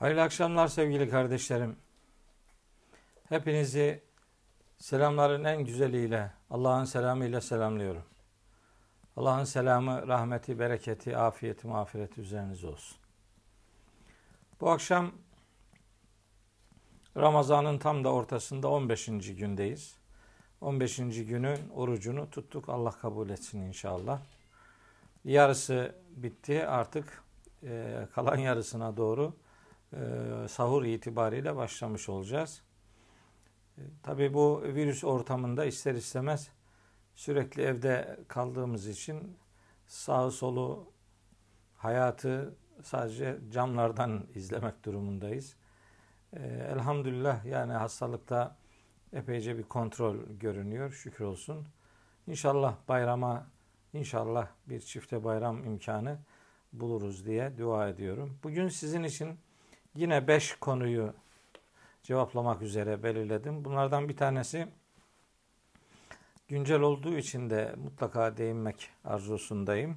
Hayırlı akşamlar sevgili kardeşlerim. Hepinizi selamların en güzeliyle, Allah'ın selamıyla selamlıyorum. Allah'ın selamı, rahmeti, bereketi, afiyeti, mağfireti üzerinize olsun. Bu akşam Ramazan'ın tam da ortasında 15. gündeyiz. 15. günün orucunu tuttuk. Allah kabul etsin inşallah. Yarısı bitti. Artık e, kalan yarısına doğru e, sahur itibariyle başlamış olacağız. E, Tabi bu virüs ortamında ister istemez sürekli evde kaldığımız için sağı solu hayatı sadece camlardan izlemek durumundayız. E, elhamdülillah yani hastalıkta epeyce bir kontrol görünüyor şükür olsun. İnşallah bayrama inşallah bir çifte bayram imkanı buluruz diye dua ediyorum. Bugün sizin için yine beş konuyu cevaplamak üzere belirledim. Bunlardan bir tanesi güncel olduğu için de mutlaka değinmek arzusundayım.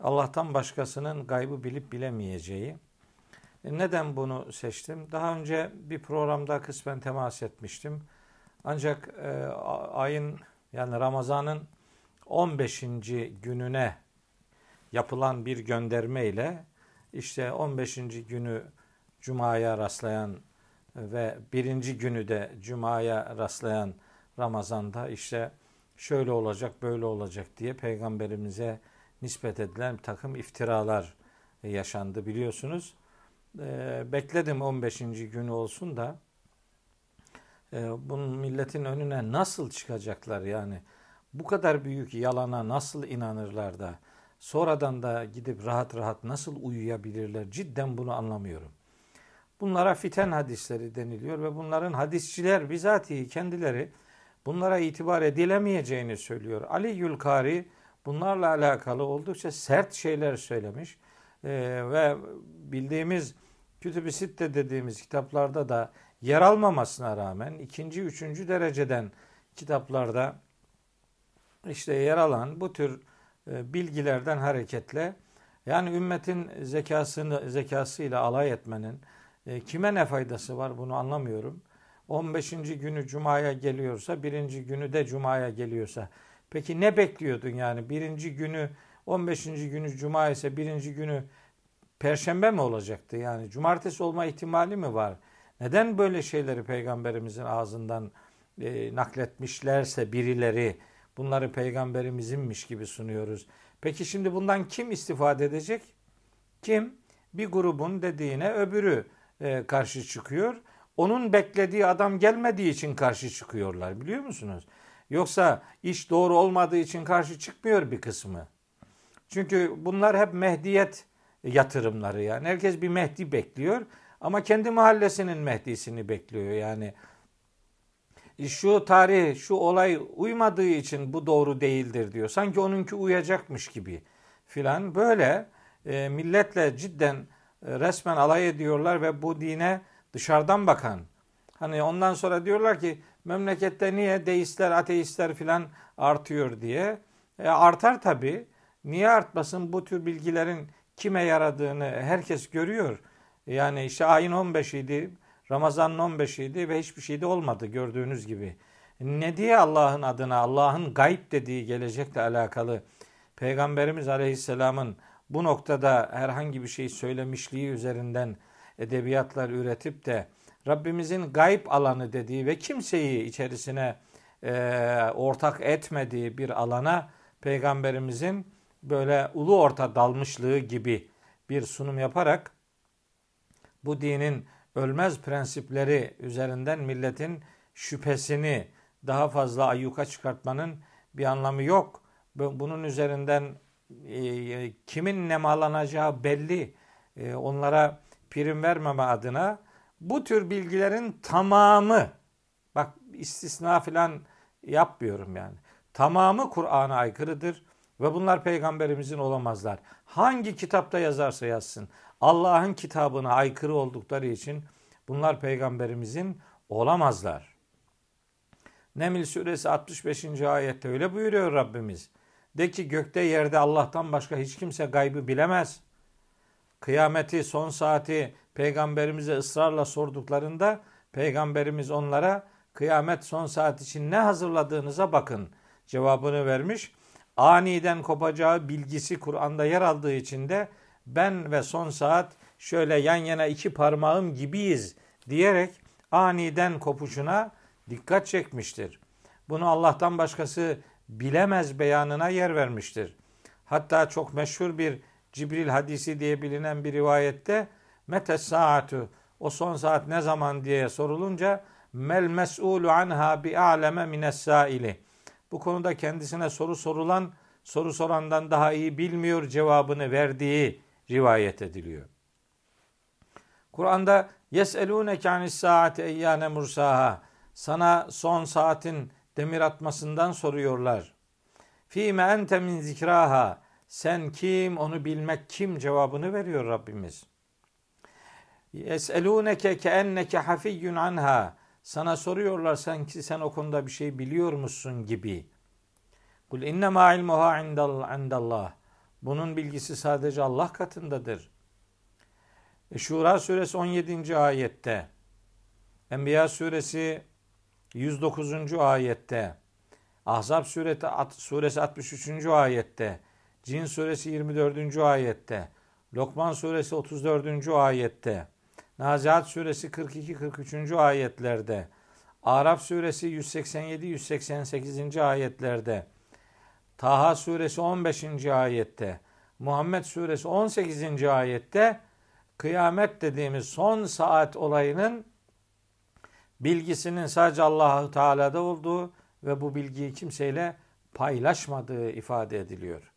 Allah'tan başkasının gaybı bilip bilemeyeceği. E, neden bunu seçtim? Daha önce bir programda kısmen temas etmiştim. Ancak e, ayın yani Ramazan'ın 15. gününe yapılan bir gönderme ile işte 15. günü Cuma'ya rastlayan ve birinci günü de Cuma'ya rastlayan Ramazan'da işte şöyle olacak böyle olacak diye peygamberimize nispet edilen bir takım iftiralar yaşandı biliyorsunuz. Ee, bekledim 15. günü olsun da e, bunun milletin önüne nasıl çıkacaklar yani bu kadar büyük yalana nasıl inanırlar da sonradan da gidip rahat rahat nasıl uyuyabilirler cidden bunu anlamıyorum. Bunlara fiten hadisleri deniliyor ve bunların hadisçiler bizatihi kendileri bunlara itibar edilemeyeceğini söylüyor. Ali Yülkari bunlarla alakalı oldukça sert şeyler söylemiş ee, ve bildiğimiz Kütüb-i Sitte dediğimiz kitaplarda da yer almamasına rağmen ikinci, üçüncü dereceden kitaplarda işte yer alan bu tür e, bilgilerden hareketle yani ümmetin zekasını zekasıyla alay etmenin e, kime ne faydası var bunu anlamıyorum. 15. günü Cuma'ya geliyorsa, birinci günü de Cuma'ya geliyorsa. Peki ne bekliyordun yani? Birinci günü, 15. günü Cuma ise birinci günü Perşembe mi olacaktı? Yani cumartesi olma ihtimali mi var? Neden böyle şeyleri peygamberimizin ağzından e, nakletmişlerse birileri bunları peygamberimizinmiş gibi sunuyoruz. Peki şimdi bundan kim istifade edecek? Kim? Bir grubun dediğine öbürü e, karşı çıkıyor. Onun beklediği adam gelmediği için karşı çıkıyorlar biliyor musunuz? Yoksa iş doğru olmadığı için karşı çıkmıyor bir kısmı. Çünkü bunlar hep mehdiyet yatırımları yani. Herkes bir Mehdi bekliyor ama kendi mahallesinin Mehdi'sini bekliyor yani. Şu tarih, şu olay uymadığı için bu doğru değildir diyor. Sanki onunki uyacakmış gibi filan. Böyle e, milletle cidden resmen alay ediyorlar ve bu dine dışarıdan bakan. Hani ondan sonra diyorlar ki memlekette niye deistler, ateistler filan artıyor diye. E, artar tabii. Niye artmasın? Bu tür bilgilerin kime yaradığını herkes görüyor. Yani işte ayın 15 idi, Ramazan'ın 15 idi ve hiçbir şey de olmadı gördüğünüz gibi. Ne diye Allah'ın adına, Allah'ın gayb dediği gelecekle alakalı Peygamberimiz Aleyhisselam'ın bu noktada herhangi bir şey söylemişliği üzerinden edebiyatlar üretip de Rabbimizin gayb alanı dediği ve kimseyi içerisine e, ortak etmediği bir alana Peygamberimizin böyle ulu orta dalmışlığı gibi bir sunum yaparak bu dinin ölmez prensipleri üzerinden milletin şüphesini daha fazla ayyuka çıkartmanın bir anlamı yok. Bunun üzerinden e, kimin nemalanacağı belli. E, onlara prim vermeme adına bu tür bilgilerin tamamı bak istisna filan yapmıyorum yani. Tamamı Kur'an'a aykırıdır ve bunlar peygamberimizin olamazlar. Hangi kitapta yazarsa yazsın. Allah'ın kitabına aykırı oldukları için bunlar peygamberimizin olamazlar. Neml suresi 65. ayette öyle buyuruyor Rabbimiz. De ki gökte yerde Allah'tan başka hiç kimse gaybı bilemez. kıyameti, son saati peygamberimize ısrarla sorduklarında peygamberimiz onlara kıyamet son saat için ne hazırladığınıza bakın cevabını vermiş. Aniden kopacağı bilgisi Kur'an'da yer aldığı için de ben ve son saat şöyle yan yana iki parmağım gibiyiz diyerek aniden kopuşuna dikkat çekmiştir. Bunu Allah'tan başkası bilemez beyanına yer vermiştir. Hatta çok meşhur bir Cibril hadisi diye bilinen bir rivayette mete saatu o son saat ne zaman diye sorulunca mel mes'ulu anha bi a'leme mines saili. Bu konuda kendisine soru sorulan soru sorandan daha iyi bilmiyor cevabını verdiği rivayet ediliyor. Kur'an'da yeselûneke anis saati eyyâne mursaha sana son saatin demir atmasından soruyorlar. Fîme ente min zikraha sen kim onu bilmek kim cevabını veriyor Rabbimiz. Yeselûneke ke enneke hafiyyun anha sana soruyorlar sanki sen o konuda bir şey biliyor musun gibi. Kul inne ma ilmuha indallah. Bunun bilgisi sadece Allah katındadır. E, Şura suresi 17. ayette, Enbiya suresi 109. ayette, Ahzab suresi 63. ayette, Cin suresi 24. ayette, Lokman suresi 34. ayette, Nazihat suresi 42-43. ayetlerde, Araf suresi 187-188. ayetlerde, Taha suresi 15. ayette, Muhammed suresi 18. ayette kıyamet dediğimiz son saat olayının bilgisinin sadece Allahu Teala'da olduğu ve bu bilgiyi kimseyle paylaşmadığı ifade ediliyor.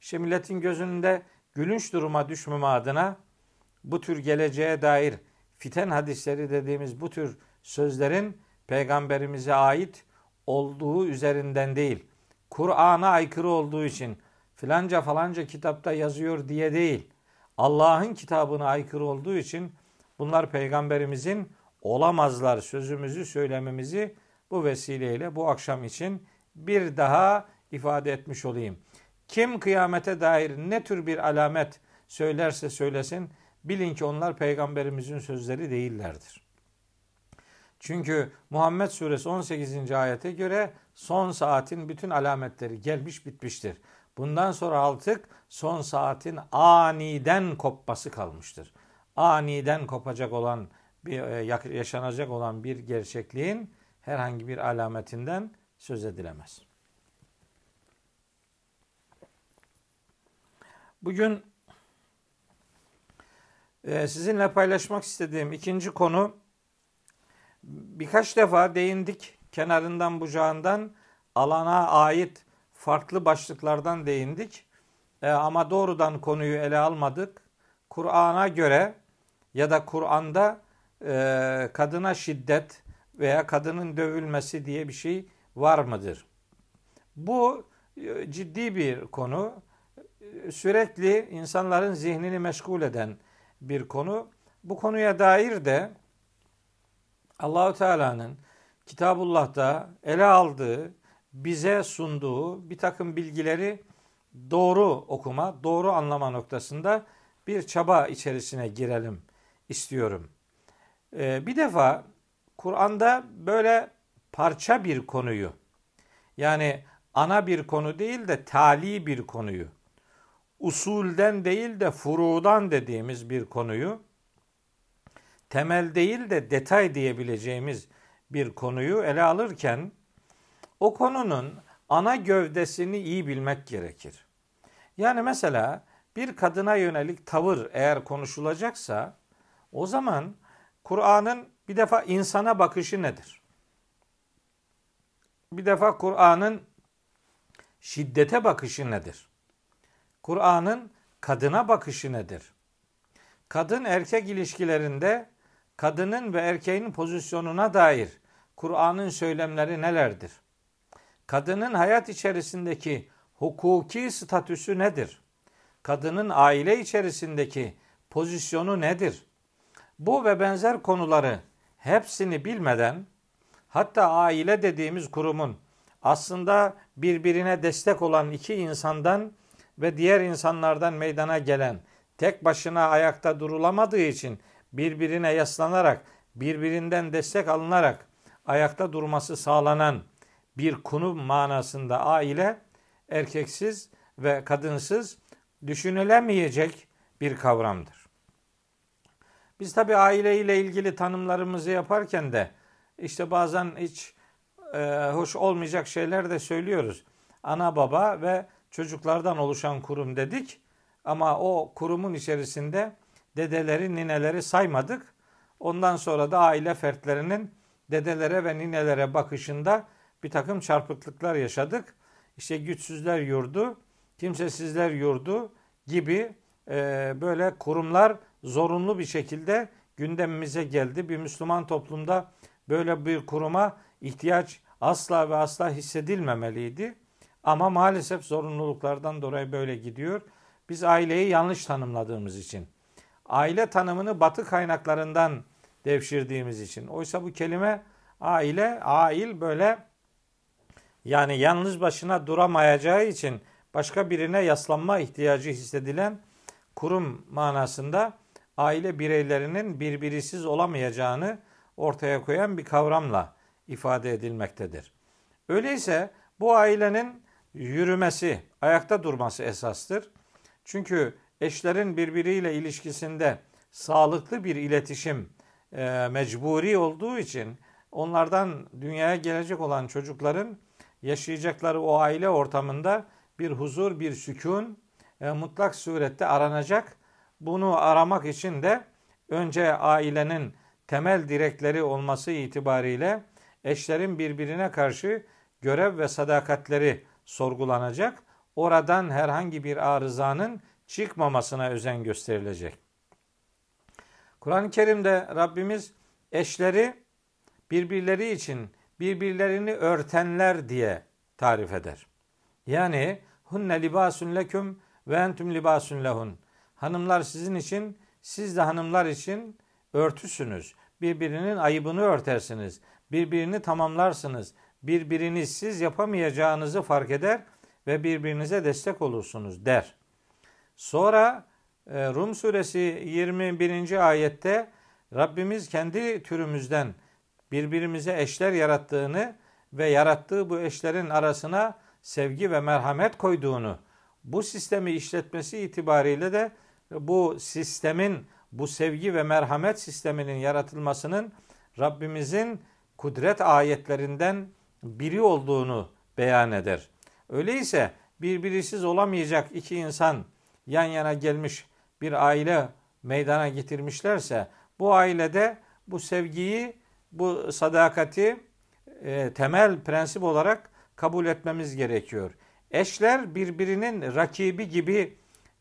İşte milletin gözünde gülünç duruma düşmeme adına bu tür geleceğe dair fiten hadisleri dediğimiz bu tür sözlerin peygamberimize ait olduğu üzerinden değil, Kur'an'a aykırı olduğu için filanca falanca kitapta yazıyor diye değil, Allah'ın kitabına aykırı olduğu için bunlar peygamberimizin olamazlar sözümüzü söylememizi bu vesileyle bu akşam için bir daha ifade etmiş olayım. Kim kıyamete dair ne tür bir alamet söylerse söylesin bilin ki onlar peygamberimizin sözleri değillerdir. Çünkü Muhammed suresi 18. ayete göre son saatin bütün alametleri gelmiş bitmiştir. Bundan sonra artık son saatin aniden kopması kalmıştır. Aniden kopacak olan bir e, yaşanacak olan bir gerçekliğin herhangi bir alametinden söz edilemez. Bugün e, sizinle paylaşmak istediğim ikinci konu birkaç defa değindik kenarından bucağından alana ait farklı başlıklardan değindik. E, ama doğrudan konuyu ele almadık. Kur'an'a göre ya da Kur'an'da e, kadına şiddet veya kadının dövülmesi diye bir şey var mıdır? Bu e, ciddi bir konu. Sürekli insanların zihnini meşgul eden bir konu. Bu konuya dair de Allahu Teala'nın Kitabullah'ta ele aldığı bize sunduğu bir takım bilgileri doğru okuma, doğru anlama noktasında bir çaba içerisine girelim istiyorum. Ee, bir defa Kur'an'da böyle parça bir konuyu yani ana bir konu değil de tali bir konuyu usulden değil de furudan dediğimiz bir konuyu temel değil de detay diyebileceğimiz bir konuyu ele alırken o konunun ana gövdesini iyi bilmek gerekir. Yani mesela bir kadına yönelik tavır eğer konuşulacaksa o zaman Kur'an'ın bir defa insana bakışı nedir? Bir defa Kur'an'ın şiddete bakışı nedir? Kur'an'ın kadına bakışı nedir? Kadın erkek ilişkilerinde kadının ve erkeğin pozisyonuna dair Kur'an'ın söylemleri nelerdir? kadının hayat içerisindeki hukuki statüsü nedir? Kadının aile içerisindeki pozisyonu nedir? Bu ve benzer konuları hepsini bilmeden hatta aile dediğimiz kurumun aslında birbirine destek olan iki insandan ve diğer insanlardan meydana gelen tek başına ayakta durulamadığı için birbirine yaslanarak, birbirinden destek alınarak ayakta durması sağlanan bir konum manasında aile erkeksiz ve kadınsız düşünülemeyecek bir kavramdır. Biz tabi aile ile ilgili tanımlarımızı yaparken de işte bazen hiç e, hoş olmayacak şeyler de söylüyoruz. Ana baba ve çocuklardan oluşan kurum dedik ama o kurumun içerisinde dedeleri, nineleri saymadık. Ondan sonra da aile fertlerinin dedelere ve ninelere bakışında bir takım çarpıklıklar yaşadık. İşte güçsüzler yurdu, kimsesizler yurdu gibi e, böyle kurumlar zorunlu bir şekilde gündemimize geldi. Bir Müslüman toplumda böyle bir kuruma ihtiyaç asla ve asla hissedilmemeliydi. Ama maalesef zorunluluklardan dolayı böyle gidiyor. Biz aileyi yanlış tanımladığımız için. Aile tanımını batı kaynaklarından devşirdiğimiz için. Oysa bu kelime aile, ail böyle yani yalnız başına duramayacağı için başka birine yaslanma ihtiyacı hissedilen kurum manasında aile bireylerinin birbirisiz olamayacağını ortaya koyan bir kavramla ifade edilmektedir. Öyleyse bu ailenin yürümesi, ayakta durması esastır. Çünkü eşlerin birbiriyle ilişkisinde sağlıklı bir iletişim e, mecburi olduğu için onlardan dünyaya gelecek olan çocukların yaşayacakları o aile ortamında bir huzur, bir sükun e, mutlak surette aranacak. Bunu aramak için de önce ailenin temel direkleri olması itibariyle eşlerin birbirine karşı görev ve sadakatleri sorgulanacak. Oradan herhangi bir arızanın çıkmamasına özen gösterilecek. Kur'an-ı Kerim'de Rabbimiz eşleri birbirleri için birbirlerini örtenler diye tarif eder. Yani hunne libasun leküm ve entüm libasun lehun. Hanımlar sizin için, siz de hanımlar için örtüsünüz. Birbirinin ayıbını örtersiniz. Birbirini tamamlarsınız. Birbiriniz siz yapamayacağınızı fark eder ve birbirinize destek olursunuz der. Sonra e, Rum suresi 21. ayette Rabbimiz kendi türümüzden birbirimize eşler yarattığını ve yarattığı bu eşlerin arasına sevgi ve merhamet koyduğunu, bu sistemi işletmesi itibariyle de bu sistemin, bu sevgi ve merhamet sisteminin yaratılmasının Rabbimizin kudret ayetlerinden biri olduğunu beyan eder. Öyleyse birbirisiz olamayacak iki insan yan yana gelmiş bir aile meydana getirmişlerse bu ailede bu sevgiyi, bu sadakati e, temel prensip olarak kabul etmemiz gerekiyor. Eşler birbirinin rakibi gibi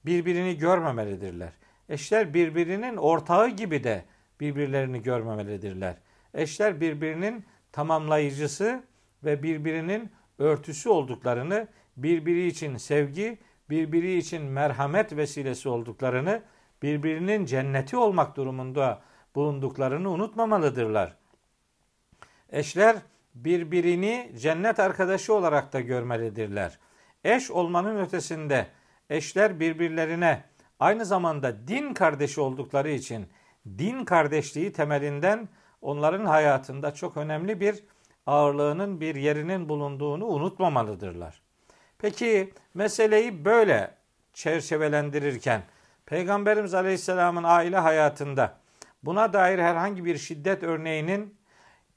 birbirini görmemelidirler. Eşler birbirinin ortağı gibi de birbirlerini görmemelidirler. Eşler birbirinin tamamlayıcısı ve birbirinin örtüsü olduklarını, birbiri için sevgi, birbiri için merhamet vesilesi olduklarını, birbirinin cenneti olmak durumunda bulunduklarını unutmamalıdırlar. Eşler birbirini cennet arkadaşı olarak da görmelidirler. Eş olmanın ötesinde eşler birbirlerine aynı zamanda din kardeşi oldukları için din kardeşliği temelinden onların hayatında çok önemli bir ağırlığının bir yerinin bulunduğunu unutmamalıdırlar. Peki meseleyi böyle çerçevelendirirken Peygamberimiz Aleyhisselam'ın aile hayatında buna dair herhangi bir şiddet örneğinin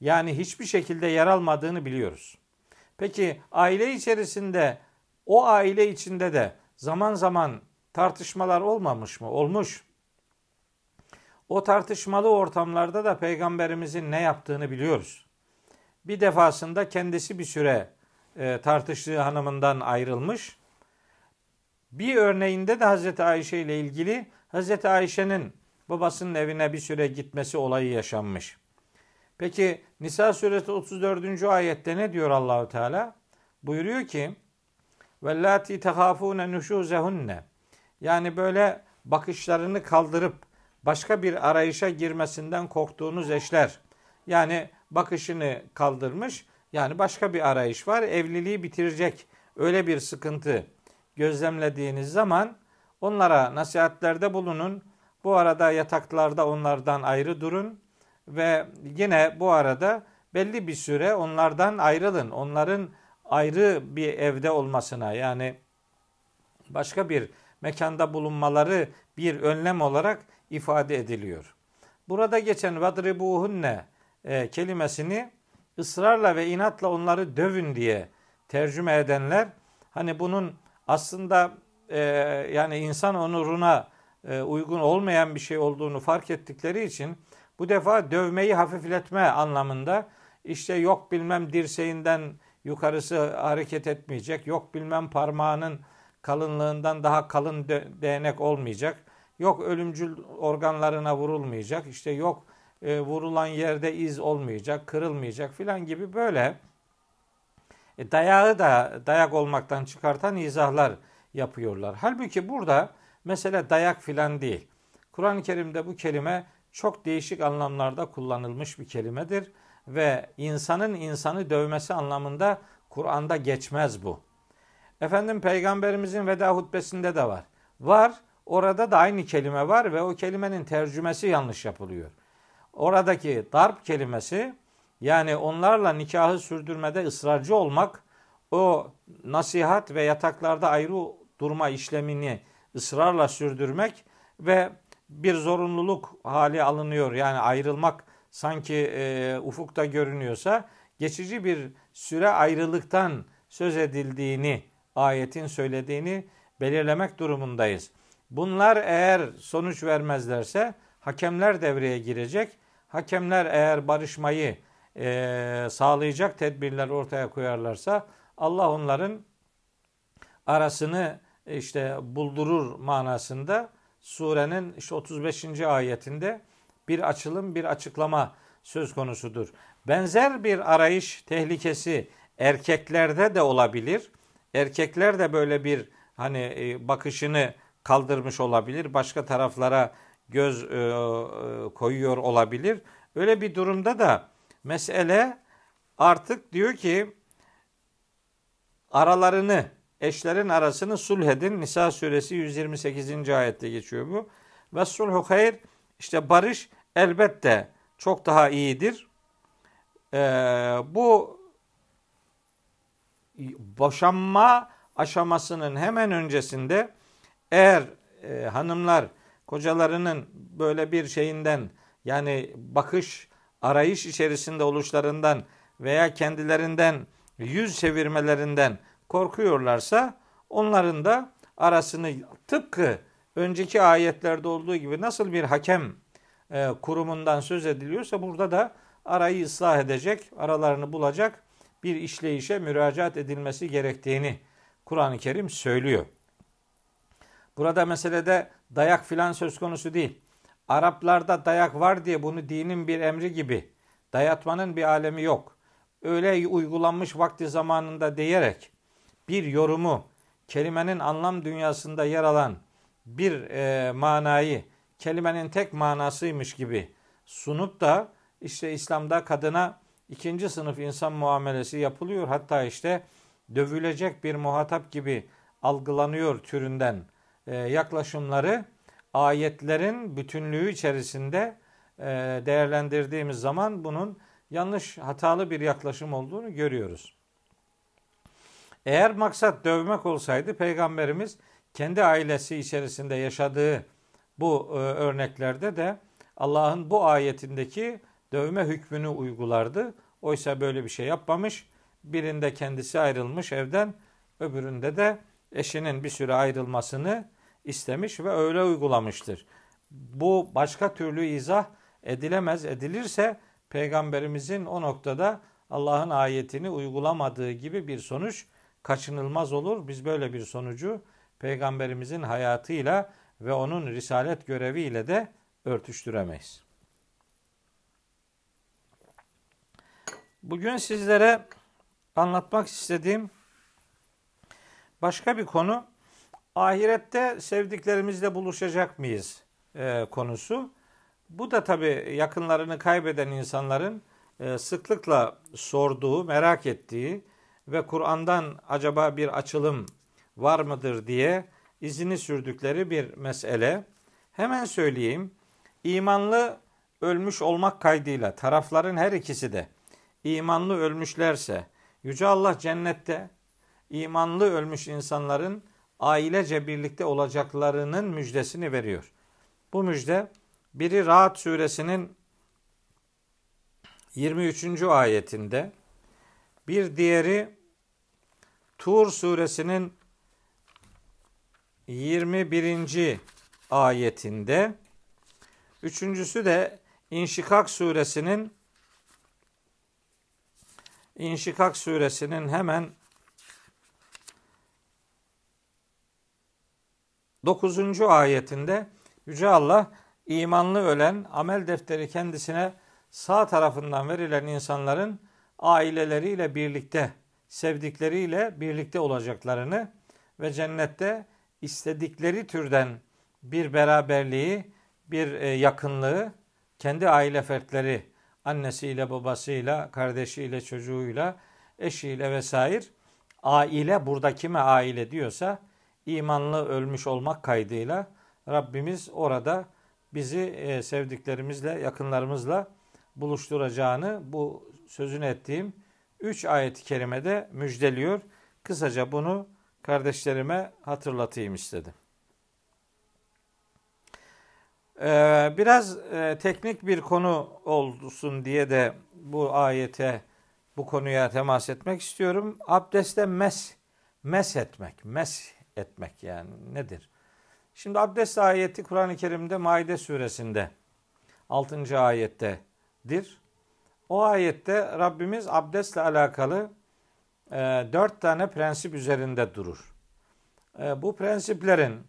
yani hiçbir şekilde yer almadığını biliyoruz. Peki aile içerisinde o aile içinde de zaman zaman tartışmalar olmamış mı? Olmuş. O tartışmalı ortamlarda da peygamberimizin ne yaptığını biliyoruz. Bir defasında kendisi bir süre e, tartıştığı hanımından ayrılmış. Bir örneğinde de Hazreti Ayşe ile ilgili Hazreti Ayşe'nin babasının evine bir süre gitmesi olayı yaşanmış. Peki Nisa suresi 34. ayette ne diyor Allahu Teala? Buyuruyor ki: "Vellati tehafune nuşuzehunne." Yani böyle bakışlarını kaldırıp başka bir arayışa girmesinden korktuğunuz eşler. Yani bakışını kaldırmış, yani başka bir arayış var. Evliliği bitirecek öyle bir sıkıntı gözlemlediğiniz zaman Onlara nasihatlerde bulunun. Bu arada yataklarda onlardan ayrı durun ve yine bu arada belli bir süre onlardan ayrılın. Onların ayrı bir evde olmasına yani başka bir mekanda bulunmaları bir önlem olarak ifade ediliyor. Burada geçen vadribuhunne e, kelimesini ısrarla ve inatla onları dövün diye tercüme edenler hani bunun aslında e, yani insan onuruna e, uygun olmayan bir şey olduğunu fark ettikleri için bu defa dövmeyi hafifletme anlamında işte yok bilmem dirseğinden yukarısı hareket etmeyecek, yok bilmem parmağının kalınlığından daha kalın değnek olmayacak, yok ölümcül organlarına vurulmayacak, işte yok e, vurulan yerde iz olmayacak, kırılmayacak filan gibi böyle e, dayağı da dayak olmaktan çıkartan izahlar yapıyorlar. Halbuki burada mesele dayak filan değil. Kur'an-ı Kerim'de bu kelime çok değişik anlamlarda kullanılmış bir kelimedir ve insanın insanı dövmesi anlamında Kur'an'da geçmez bu. Efendim peygamberimizin veda hutbesinde de var. Var. Orada da aynı kelime var ve o kelimenin tercümesi yanlış yapılıyor. Oradaki darp kelimesi yani onlarla nikahı sürdürmede ısrarcı olmak o nasihat ve yataklarda ayrı durma işlemini ısrarla sürdürmek ve bir zorunluluk hali alınıyor. Yani ayrılmak sanki e, ufukta görünüyorsa geçici bir süre ayrılıktan söz edildiğini ayetin söylediğini belirlemek durumundayız. Bunlar eğer sonuç vermezlerse hakemler devreye girecek. Hakemler eğer barışmayı e, sağlayacak tedbirler ortaya koyarlarsa Allah onların arasını işte buldurur manasında surenin işte 35. ayetinde bir açılım bir açıklama söz konusudur. Benzer bir arayış tehlikesi erkeklerde de olabilir. Erkekler de böyle bir hani e, bakışını kaldırmış olabilir. Başka taraflara göz e, e, koyuyor olabilir. Öyle bir durumda da mesele artık diyor ki aralarını eşlerin arasını sulh edin. Nisa suresi 128. ayette geçiyor bu. Ve sulhu hayır işte barış elbette çok daha iyidir. Ee, bu boşanma aşamasının hemen öncesinde eğer e, hanımlar kocalarının böyle bir şeyinden yani bakış arayış içerisinde oluşlarından veya kendilerinden yüz çevirmelerinden korkuyorlarsa onların da arasını tıpkı önceki ayetlerde olduğu gibi nasıl bir hakem e, kurumundan söz ediliyorsa burada da arayı ıslah edecek, aralarını bulacak bir işleyişe müracaat edilmesi gerektiğini Kur'an-ı Kerim söylüyor. Burada meselede dayak filan söz konusu değil. Araplarda dayak var diye bunu dinin bir emri gibi dayatmanın bir alemi yok. Öyle uygulanmış vakti zamanında diyerek bir yorumu kelimenin anlam dünyasında yer alan bir e, manayı kelimenin tek manasıymış gibi sunup da işte İslam'da kadına ikinci sınıf insan muamelesi yapılıyor. Hatta işte dövülecek bir muhatap gibi algılanıyor türünden e, yaklaşımları ayetlerin bütünlüğü içerisinde e, değerlendirdiğimiz zaman bunun yanlış hatalı bir yaklaşım olduğunu görüyoruz. Eğer maksat dövmek olsaydı peygamberimiz kendi ailesi içerisinde yaşadığı bu e, örneklerde de Allah'ın bu ayetindeki dövme hükmünü uygulardı. Oysa böyle bir şey yapmamış. Birinde kendisi ayrılmış evden, öbüründe de eşinin bir süre ayrılmasını istemiş ve öyle uygulamıştır. Bu başka türlü izah edilemez. Edilirse peygamberimizin o noktada Allah'ın ayetini uygulamadığı gibi bir sonuç kaçınılmaz olur. Biz böyle bir sonucu peygamberimizin hayatıyla ve onun risalet göreviyle de örtüştüremeyiz. Bugün sizlere anlatmak istediğim başka bir konu ahirette sevdiklerimizle buluşacak mıyız e, konusu. Bu da tabi yakınlarını kaybeden insanların e, sıklıkla sorduğu, merak ettiği ve Kur'an'dan acaba bir açılım var mıdır diye izini sürdükleri bir mesele. Hemen söyleyeyim. İmanlı ölmüş olmak kaydıyla tarafların her ikisi de imanlı ölmüşlerse Yüce Allah cennette imanlı ölmüş insanların ailece birlikte olacaklarının müjdesini veriyor. Bu müjde biri Rahat suresinin 23. ayetinde bir diğeri Tur suresinin 21. ayetinde üçüncüsü de İnşikak suresinin İnşikak suresinin hemen 9. ayetinde Yüce Allah imanlı ölen amel defteri kendisine sağ tarafından verilen insanların aileleriyle birlikte, sevdikleriyle birlikte olacaklarını ve cennette istedikleri türden bir beraberliği, bir e, yakınlığı kendi aile fertleri, annesiyle, babasıyla, kardeşiyle, çocuğuyla, eşiyle vesaire aile burada kime aile diyorsa imanlı ölmüş olmak kaydıyla Rabbimiz orada bizi e, sevdiklerimizle, yakınlarımızla buluşturacağını bu sözünü ettiğim üç ayet-i kerimede müjdeliyor. Kısaca bunu kardeşlerime hatırlatayım istedim. Ee, biraz e, teknik bir konu olsun diye de bu ayete, bu konuya temas etmek istiyorum. Abdeste mes, mes etmek, mes etmek yani nedir? Şimdi abdest ayeti Kur'an-ı Kerim'de Maide suresinde 6. ayettedir. O ayette Rabbimiz abdestle alakalı e, dört tane prensip üzerinde durur. E, bu prensiplerin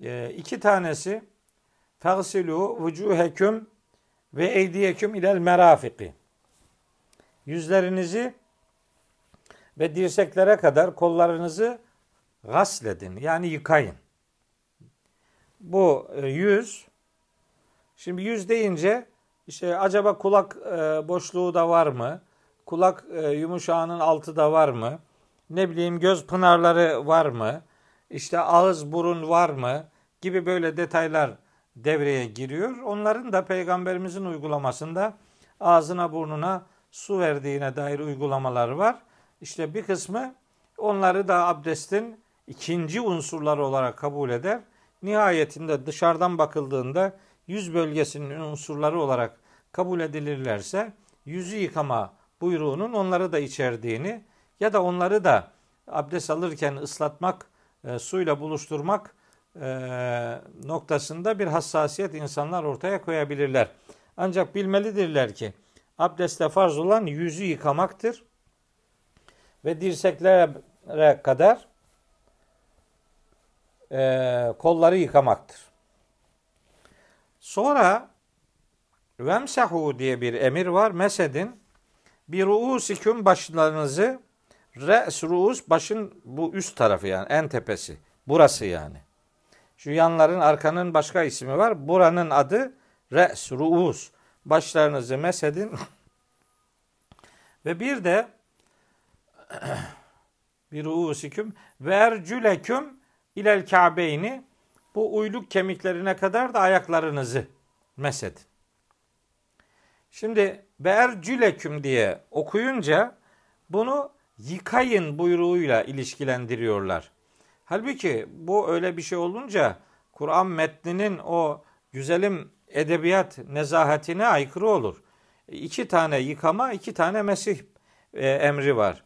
e, iki tanesi Fagsilu vucuheküm ve eydiyeküm ilel merafiki. Yüzlerinizi ve dirseklere kadar kollarınızı gasledin. Yani yıkayın. Bu e, yüz şimdi yüz deyince işte acaba kulak e, boşluğu da var mı? Kulak e, yumuşağının altı da var mı? Ne bileyim göz pınarları var mı? İşte ağız burun var mı? Gibi böyle detaylar devreye giriyor. Onların da peygamberimizin uygulamasında ağzına burnuna su verdiğine dair uygulamaları var. İşte bir kısmı onları da abdestin ikinci unsurları olarak kabul eder. Nihayetinde dışarıdan bakıldığında yüz bölgesinin unsurları olarak kabul edilirlerse yüzü yıkama buyruğunun onları da içerdiğini ya da onları da abdest alırken ıslatmak, e, suyla buluşturmak e, noktasında bir hassasiyet insanlar ortaya koyabilirler. Ancak bilmelidirler ki abdestte farz olan yüzü yıkamaktır ve dirseklere kadar e, kolları yıkamaktır. Sonra vemsahu diye bir emir var. Mesedin bir ruusiküm başlarınızı re's ruus başın bu üst tarafı yani en tepesi. Burası yani. Şu yanların arkanın başka ismi var. Buranın adı re's, ruus. Başlarınızı mesedin. Ve bir de bir ruusiküm ve ercüleküm ilel ka'beyni bu uyluk kemiklerine kadar da ayaklarınızı mesedin. Şimdi beercüleküm diye okuyunca bunu yıkayın buyruğuyla ilişkilendiriyorlar. Halbuki bu öyle bir şey olunca Kur'an metninin o güzelim edebiyat nezahatine aykırı olur. İki tane yıkama, iki tane mesih e, emri var.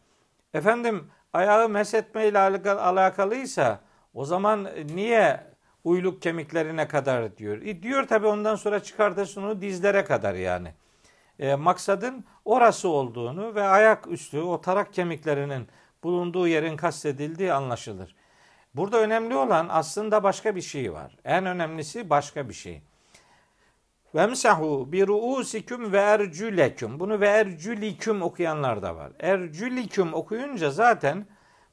Efendim ayağı meshetme ile alakalıysa o zaman niye uyluk kemiklerine kadar diyor. E, diyor tabi ondan sonra çıkartırsın onu dizlere kadar yani. E, maksadın orası olduğunu ve ayak üstü o tarak kemiklerinin bulunduğu yerin kastedildiği anlaşılır. Burada önemli olan aslında başka bir şey var. En önemlisi başka bir şey. Vemsahu bi ruusikum ve ercüleküm. Bunu ve ercüliküm okuyanlar da var. Ercüliküm okuyunca zaten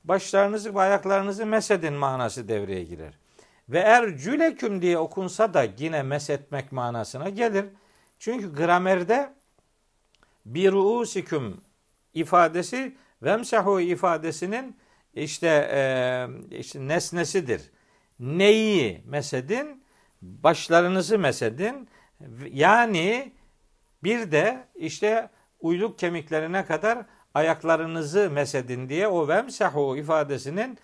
başlarınızı ve ayaklarınızı mesedin manası devreye girer. Ve ercüleküm diye okunsa da yine mesetmek manasına gelir. Çünkü gramerde bir ruusikum ifadesi vemsahu ifadesinin işte, e, işte nesnesidir. neyi mesedin? Başlarınızı mesedin. Yani bir de işte uyluk kemiklerine kadar ayaklarınızı mesedin diye o vemsahu ifadesinin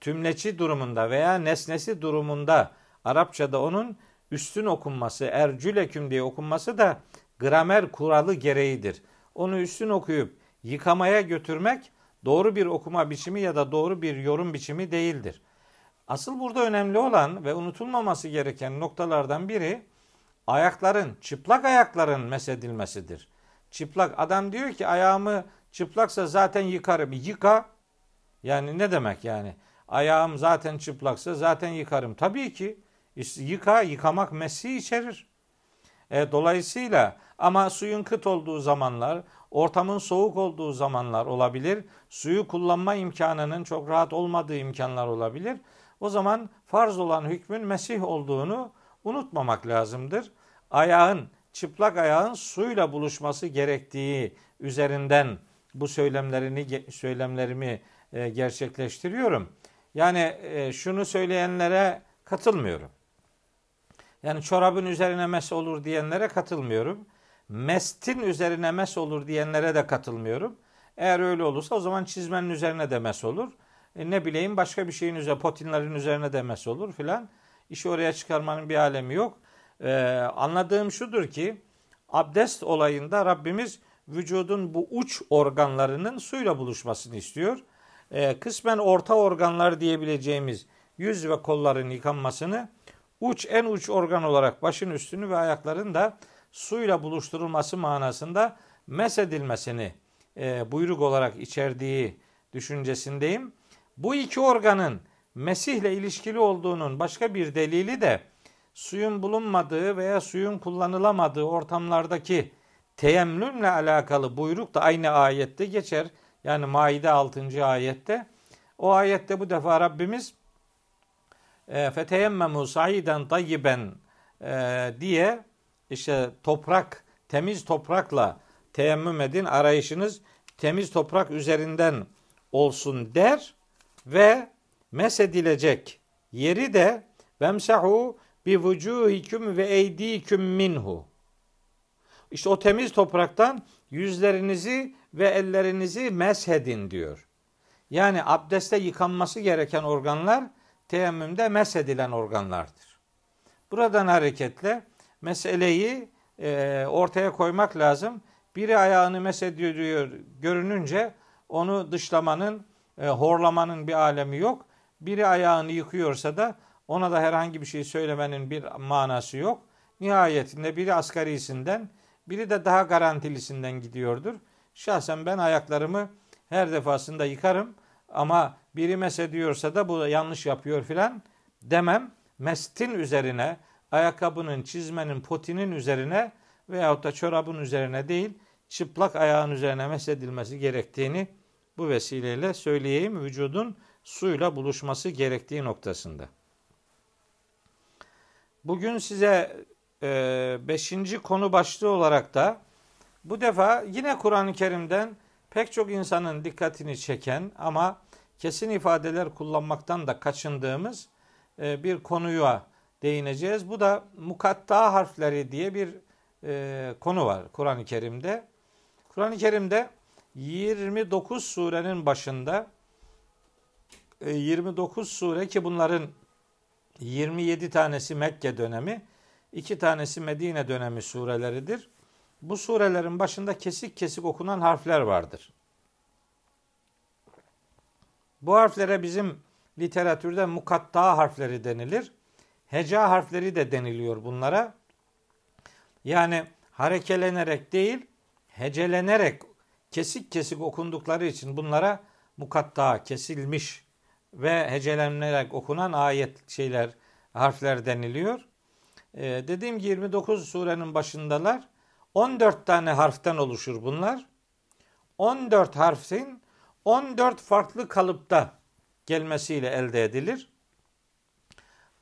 tümleci durumunda veya nesnesi durumunda Arapçada onun üstün okunması, ercüleküm diye okunması da gramer kuralı gereğidir. Onu üstün okuyup yıkamaya götürmek doğru bir okuma biçimi ya da doğru bir yorum biçimi değildir. Asıl burada önemli olan ve unutulmaması gereken noktalardan biri ayakların, çıplak ayakların mesedilmesidir. Çıplak adam diyor ki ayağımı çıplaksa zaten yıkarım. Yıka. Yani ne demek yani? Ayağım zaten çıplaksa zaten yıkarım. Tabii ki yıka, yıkamak mesih içerir. E, dolayısıyla ama suyun kıt olduğu zamanlar, ortamın soğuk olduğu zamanlar olabilir. Suyu kullanma imkanının çok rahat olmadığı imkanlar olabilir. O zaman farz olan hükmün Mesih olduğunu unutmamak lazımdır. Ayağın, çıplak ayağın suyla buluşması gerektiği üzerinden bu söylemlerini söylemlerimi e, gerçekleştiriyorum. Yani e, şunu söyleyenlere katılmıyorum. Yani çorabın üzerine mes olur diyenlere katılmıyorum. Mestin üzerine mes olur diyenlere de katılmıyorum. Eğer öyle olursa o zaman çizmenin üzerine de mes olur. E ne bileyim başka bir şeyin üzerine, potinlerin üzerine de mes olur filan. İşi oraya çıkarmanın bir alemi yok. Ee, anladığım şudur ki abdest olayında Rabbimiz vücudun bu uç organlarının suyla buluşmasını istiyor. Ee, kısmen orta organlar diyebileceğimiz yüz ve kolların yıkanmasını uç en uç organ olarak başın üstünü ve ayakların da suyla buluşturulması manasında mesedilmesini e, buyruk olarak içerdiği düşüncesindeyim. Bu iki organın Mesih'le ilişkili olduğunun başka bir delili de suyun bulunmadığı veya suyun kullanılamadığı ortamlardaki teyemmümle alakalı buyruk da aynı ayette geçer. Yani Maide 6. ayette. O ayette bu defa Rabbimiz feteyemmemu saiden tayyiben e, diye işte toprak, temiz toprakla teyemmüm edin. Arayışınız temiz toprak üzerinden olsun der ve mesedilecek yeri de vemsahu bi vucuhikum ve eydiküm minhu. İşte o temiz topraktan yüzlerinizi ve ellerinizi meshedin diyor. Yani abdeste yıkanması gereken organlar teyemmümde meshedilen organlardır. Buradan hareketle meseleyi e, ortaya koymak lazım. Biri ayağını mesediyor diyor görününce onu dışlamanın, e, horlamanın bir alemi yok. Biri ayağını yıkıyorsa da ona da herhangi bir şey söylemenin bir manası yok. Nihayetinde biri asgarisinden, biri de daha garantilisinden gidiyordur. Şahsen ben ayaklarımı her defasında yıkarım ama biri mesediyorsa da bu yanlış yapıyor filan demem. Mestin üzerine, ayakkabının, çizmenin, potinin üzerine veyahut da çorabın üzerine değil, çıplak ayağın üzerine mesedilmesi gerektiğini bu vesileyle söyleyeyim. Vücudun suyla buluşması gerektiği noktasında. Bugün size e, beşinci konu başlığı olarak da bu defa yine Kur'an-ı Kerim'den pek çok insanın dikkatini çeken ama kesin ifadeler kullanmaktan da kaçındığımız e, bir konuya değineceğiz. Bu da mukatta harfleri diye bir e, konu var Kur'an-ı Kerim'de. Kur'an-ı Kerim'de 29 surenin başında 29 e, sure ki bunların 27 tanesi Mekke dönemi, 2 tanesi Medine dönemi sureleridir. Bu surelerin başında kesik kesik okunan harfler vardır. Bu harflere bizim literatürde mukatta harfleri denilir. Heca harfleri de deniliyor bunlara. Yani harekelenerek değil, hecelenerek kesik kesik okundukları için bunlara mukatta, kesilmiş ve hecelenerek okunan ayet şeyler, harfler deniliyor. Ee, dediğim gibi 29 surenin başındalar. 14 tane harften oluşur bunlar. 14 harfin 14 farklı kalıpta gelmesiyle elde edilir.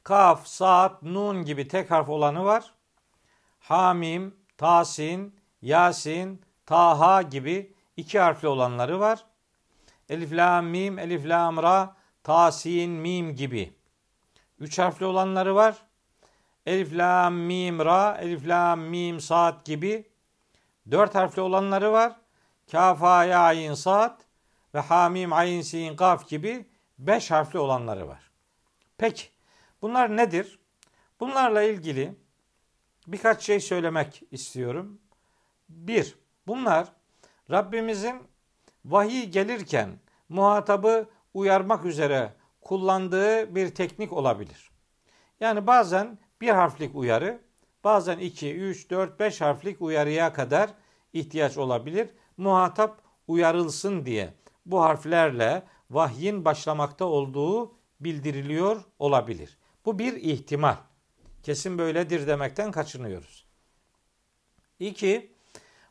Kaf, Saat, Nun gibi tek harf olanı var. Hamim, Tasin, Yasin, Taha gibi iki harfli olanları var. Elif, la, mim, elif, la, ra, ta, sin, mim gibi Üç harfli olanları var. Elif, la, mim, ra, elif, la, mim, saat gibi. Dört harfli olanları var. Kaf, ha, ya, ayin, saat ve hamim, ayin, sin, kaf gibi beş harfli olanları var. Peki bunlar nedir? Bunlarla ilgili birkaç şey söylemek istiyorum. Bir, bunlar Rabbimizin vahiy gelirken muhatabı uyarmak üzere kullandığı bir teknik olabilir. Yani bazen bir harflik uyarı, bazen iki, üç, dört, beş harflik uyarıya kadar ihtiyaç olabilir. Muhatap uyarılsın diye bu harflerle vahyin başlamakta olduğu bildiriliyor olabilir. Bu bir ihtimal. Kesin böyledir demekten kaçınıyoruz. İki,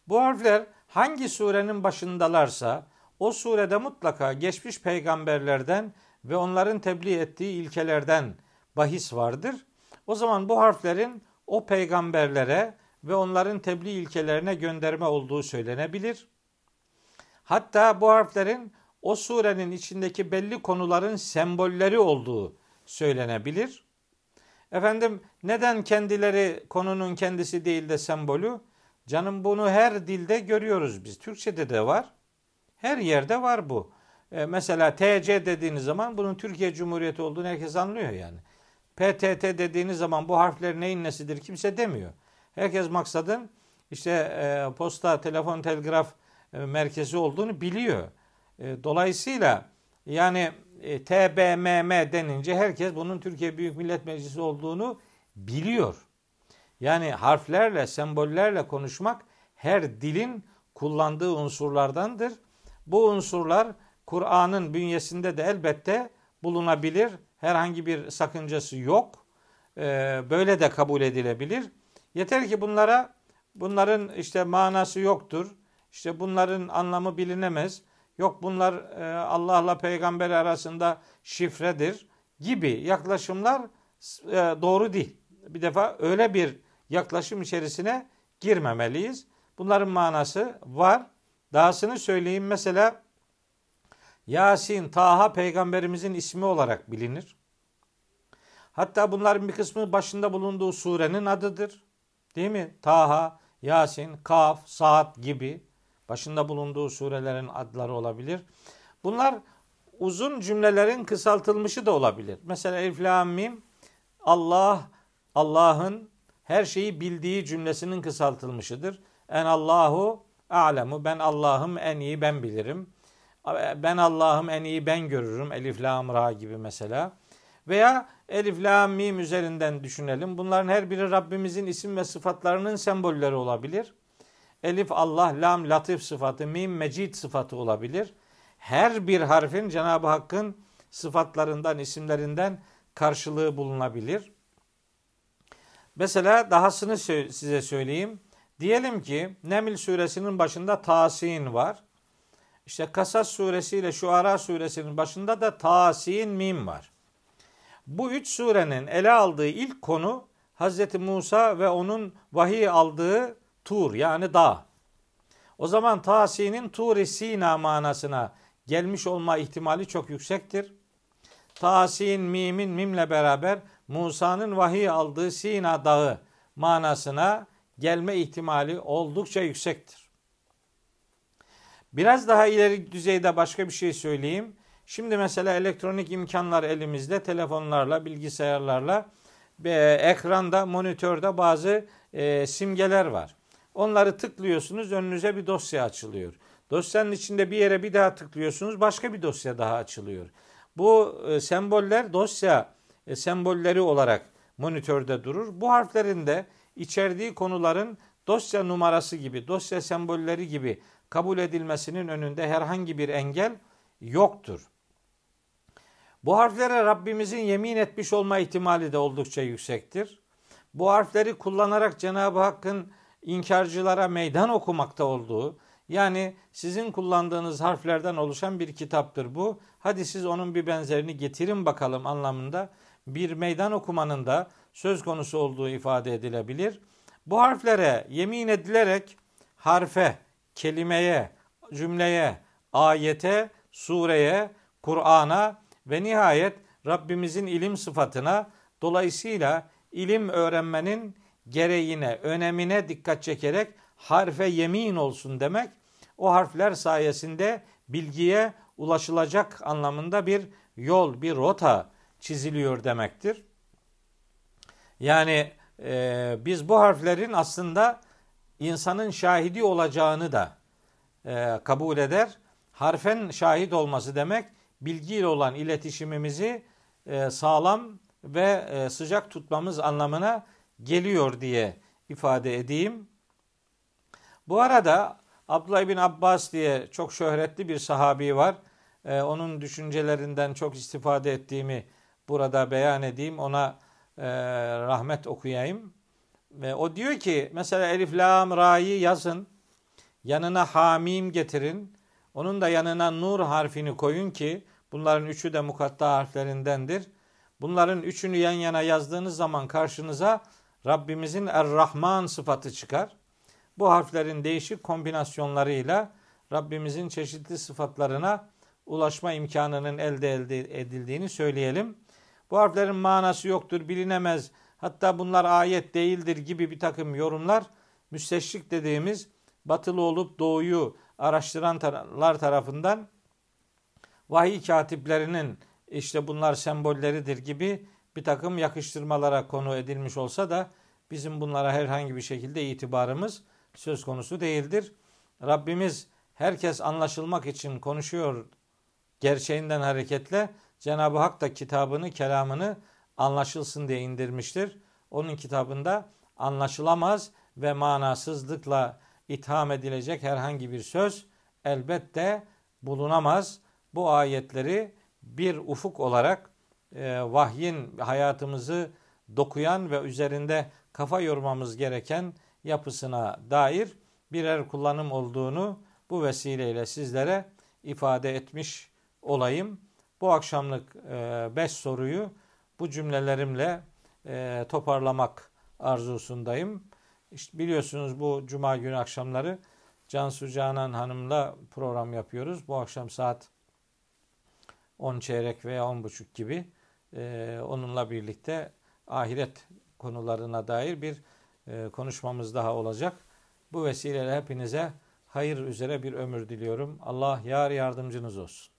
bu harfler hangi surenin başındalarsa o surede mutlaka geçmiş peygamberlerden ve onların tebliğ ettiği ilkelerden bahis vardır. O zaman bu harflerin o peygamberlere ve onların tebliğ ilkelerine gönderme olduğu söylenebilir. Hatta bu harflerin o surenin içindeki belli konuların sembolleri olduğu söylenebilir. Efendim neden kendileri konunun kendisi değil de sembolü? Canım bunu her dilde görüyoruz biz. Türkçede de var. Her yerde var bu. E, mesela TC dediğiniz zaman bunun Türkiye Cumhuriyeti olduğunu herkes anlıyor yani. PTT dediğiniz zaman bu harfler neyin nesidir kimse demiyor. Herkes maksadın işte e, posta, telefon, telgraf merkezi olduğunu biliyor. E, dolayısıyla yani e, TBMM denince herkes bunun Türkiye Büyük Millet Meclisi olduğunu biliyor. Yani harflerle, sembollerle konuşmak her dilin kullandığı unsurlardandır. Bu unsurlar Kur'an'ın bünyesinde de elbette bulunabilir. Herhangi bir sakıncası yok. Böyle de kabul edilebilir. Yeter ki bunlara bunların işte manası yoktur. İşte bunların anlamı bilinemez. Yok bunlar e, Allah'la peygamber arasında şifredir gibi yaklaşımlar e, doğru değil. Bir defa öyle bir yaklaşım içerisine girmemeliyiz. Bunların manası var. Dahasını söyleyeyim mesela Yasin, Taha peygamberimizin ismi olarak bilinir. Hatta bunların bir kısmı başında bulunduğu surenin adıdır. Değil mi? Taha, Yasin, Kaf, Saat gibi başında bulunduğu surelerin adları olabilir. Bunlar uzun cümlelerin kısaltılmışı da olabilir. Mesela Elif Lam Mim Allah Allah'ın her şeyi bildiği cümlesinin kısaltılmışıdır. En Allahu alemu ben Allah'ım en iyi ben bilirim. Ben Allah'ım en iyi ben görürüm. Elif Lam Ra gibi mesela. Veya Elif Lam Mim üzerinden düşünelim. Bunların her biri Rabbimizin isim ve sıfatlarının sembolleri olabilir. Elif Allah, Lam Latif sıfatı, Mim Mecid sıfatı olabilir. Her bir harfin Cenab-ı Hakk'ın sıfatlarından, isimlerinden karşılığı bulunabilir. Mesela dahasını size söyleyeyim. Diyelim ki Neml suresinin başında Tasin var. İşte Kasas suresi ile Şuara suresinin başında da Tasin Mim var. Bu üç surenin ele aldığı ilk konu Hz. Musa ve onun vahiy aldığı Tur yani dağ. O zaman Tasin'in Tur-i Sina manasına gelmiş olma ihtimali çok yüksektir. Tasin mimin mimle beraber Musa'nın vahiy aldığı Sina dağı manasına gelme ihtimali oldukça yüksektir. Biraz daha ileri düzeyde başka bir şey söyleyeyim. Şimdi mesela elektronik imkanlar elimizde telefonlarla, bilgisayarlarla ekranda, monitörde bazı e, simgeler var. Onları tıklıyorsunuz önünüze bir dosya açılıyor. Dosyanın içinde bir yere bir daha tıklıyorsunuz başka bir dosya daha açılıyor. Bu e, semboller dosya e, sembolleri olarak monitörde durur. Bu harflerin de içerdiği konuların dosya numarası gibi, dosya sembolleri gibi kabul edilmesinin önünde herhangi bir engel yoktur. Bu harflere Rabbimizin yemin etmiş olma ihtimali de oldukça yüksektir. Bu harfleri kullanarak Cenab-ı Hakk'ın inkarcılara meydan okumakta olduğu, yani sizin kullandığınız harflerden oluşan bir kitaptır bu. Hadi siz onun bir benzerini getirin bakalım anlamında bir meydan okumanın da söz konusu olduğu ifade edilebilir. Bu harflere yemin edilerek harfe, kelimeye, cümleye, ayete, sureye, Kur'an'a ve nihayet Rabbimizin ilim sıfatına, Dolayısıyla ilim öğrenmenin gereğine, önemine dikkat çekerek harfe yemin olsun demek o harfler sayesinde bilgiye ulaşılacak anlamında bir yol, bir rota çiziliyor demektir. Yani e, biz bu harflerin aslında insanın şahidi olacağını da e, kabul eder. Harfen şahit olması demek bilgiyle olan iletişimimizi e, sağlam ve e, sıcak tutmamız anlamına geliyor diye ifade edeyim. Bu arada Abdullah bin Abbas diye çok şöhretli bir sahabi var. Ee, onun düşüncelerinden çok istifade ettiğimi burada beyan edeyim. Ona e, rahmet okuyayım. Ve o diyor ki mesela Elif Lam Ra'yı yazın. Yanına Hamim getirin. Onun da yanına Nur harfini koyun ki bunların üçü de mukatta harflerindendir. Bunların üçünü yan yana yazdığınız zaman karşınıza Rabbimizin Er-Rahman sıfatı çıkar. Bu harflerin değişik kombinasyonlarıyla Rabbimizin çeşitli sıfatlarına ulaşma imkanının elde edildiğini söyleyelim. Bu harflerin manası yoktur, bilinemez, hatta bunlar ayet değildir gibi bir takım yorumlar müsteşrik dediğimiz batılı olup doğuyu araştıranlar tarafından vahiy katiplerinin işte bunlar sembolleridir gibi bir takım yakıştırmalara konu edilmiş olsa da bizim bunlara herhangi bir şekilde itibarımız söz konusu değildir. Rabbimiz herkes anlaşılmak için konuşuyor gerçeğinden hareketle Cenab-ı Hak da kitabını, kelamını anlaşılsın diye indirmiştir. Onun kitabında anlaşılamaz ve manasızlıkla itham edilecek herhangi bir söz elbette bulunamaz. Bu ayetleri bir ufuk olarak vahyin hayatımızı dokuyan ve üzerinde kafa yormamız gereken yapısına dair birer kullanım olduğunu bu vesileyle sizlere ifade etmiş olayım. Bu akşamlık 5 e, soruyu bu cümlelerimle e, toparlamak arzusundayım. İşte biliyorsunuz bu cuma günü akşamları Cansu Canan Hanım'la program yapıyoruz. Bu akşam saat 10 çeyrek veya 10 buçuk gibi e, onunla birlikte ahiret konularına dair bir e, konuşmamız daha olacak. Bu vesileyle hepinize hayır üzere bir ömür diliyorum. Allah yar yardımcınız olsun.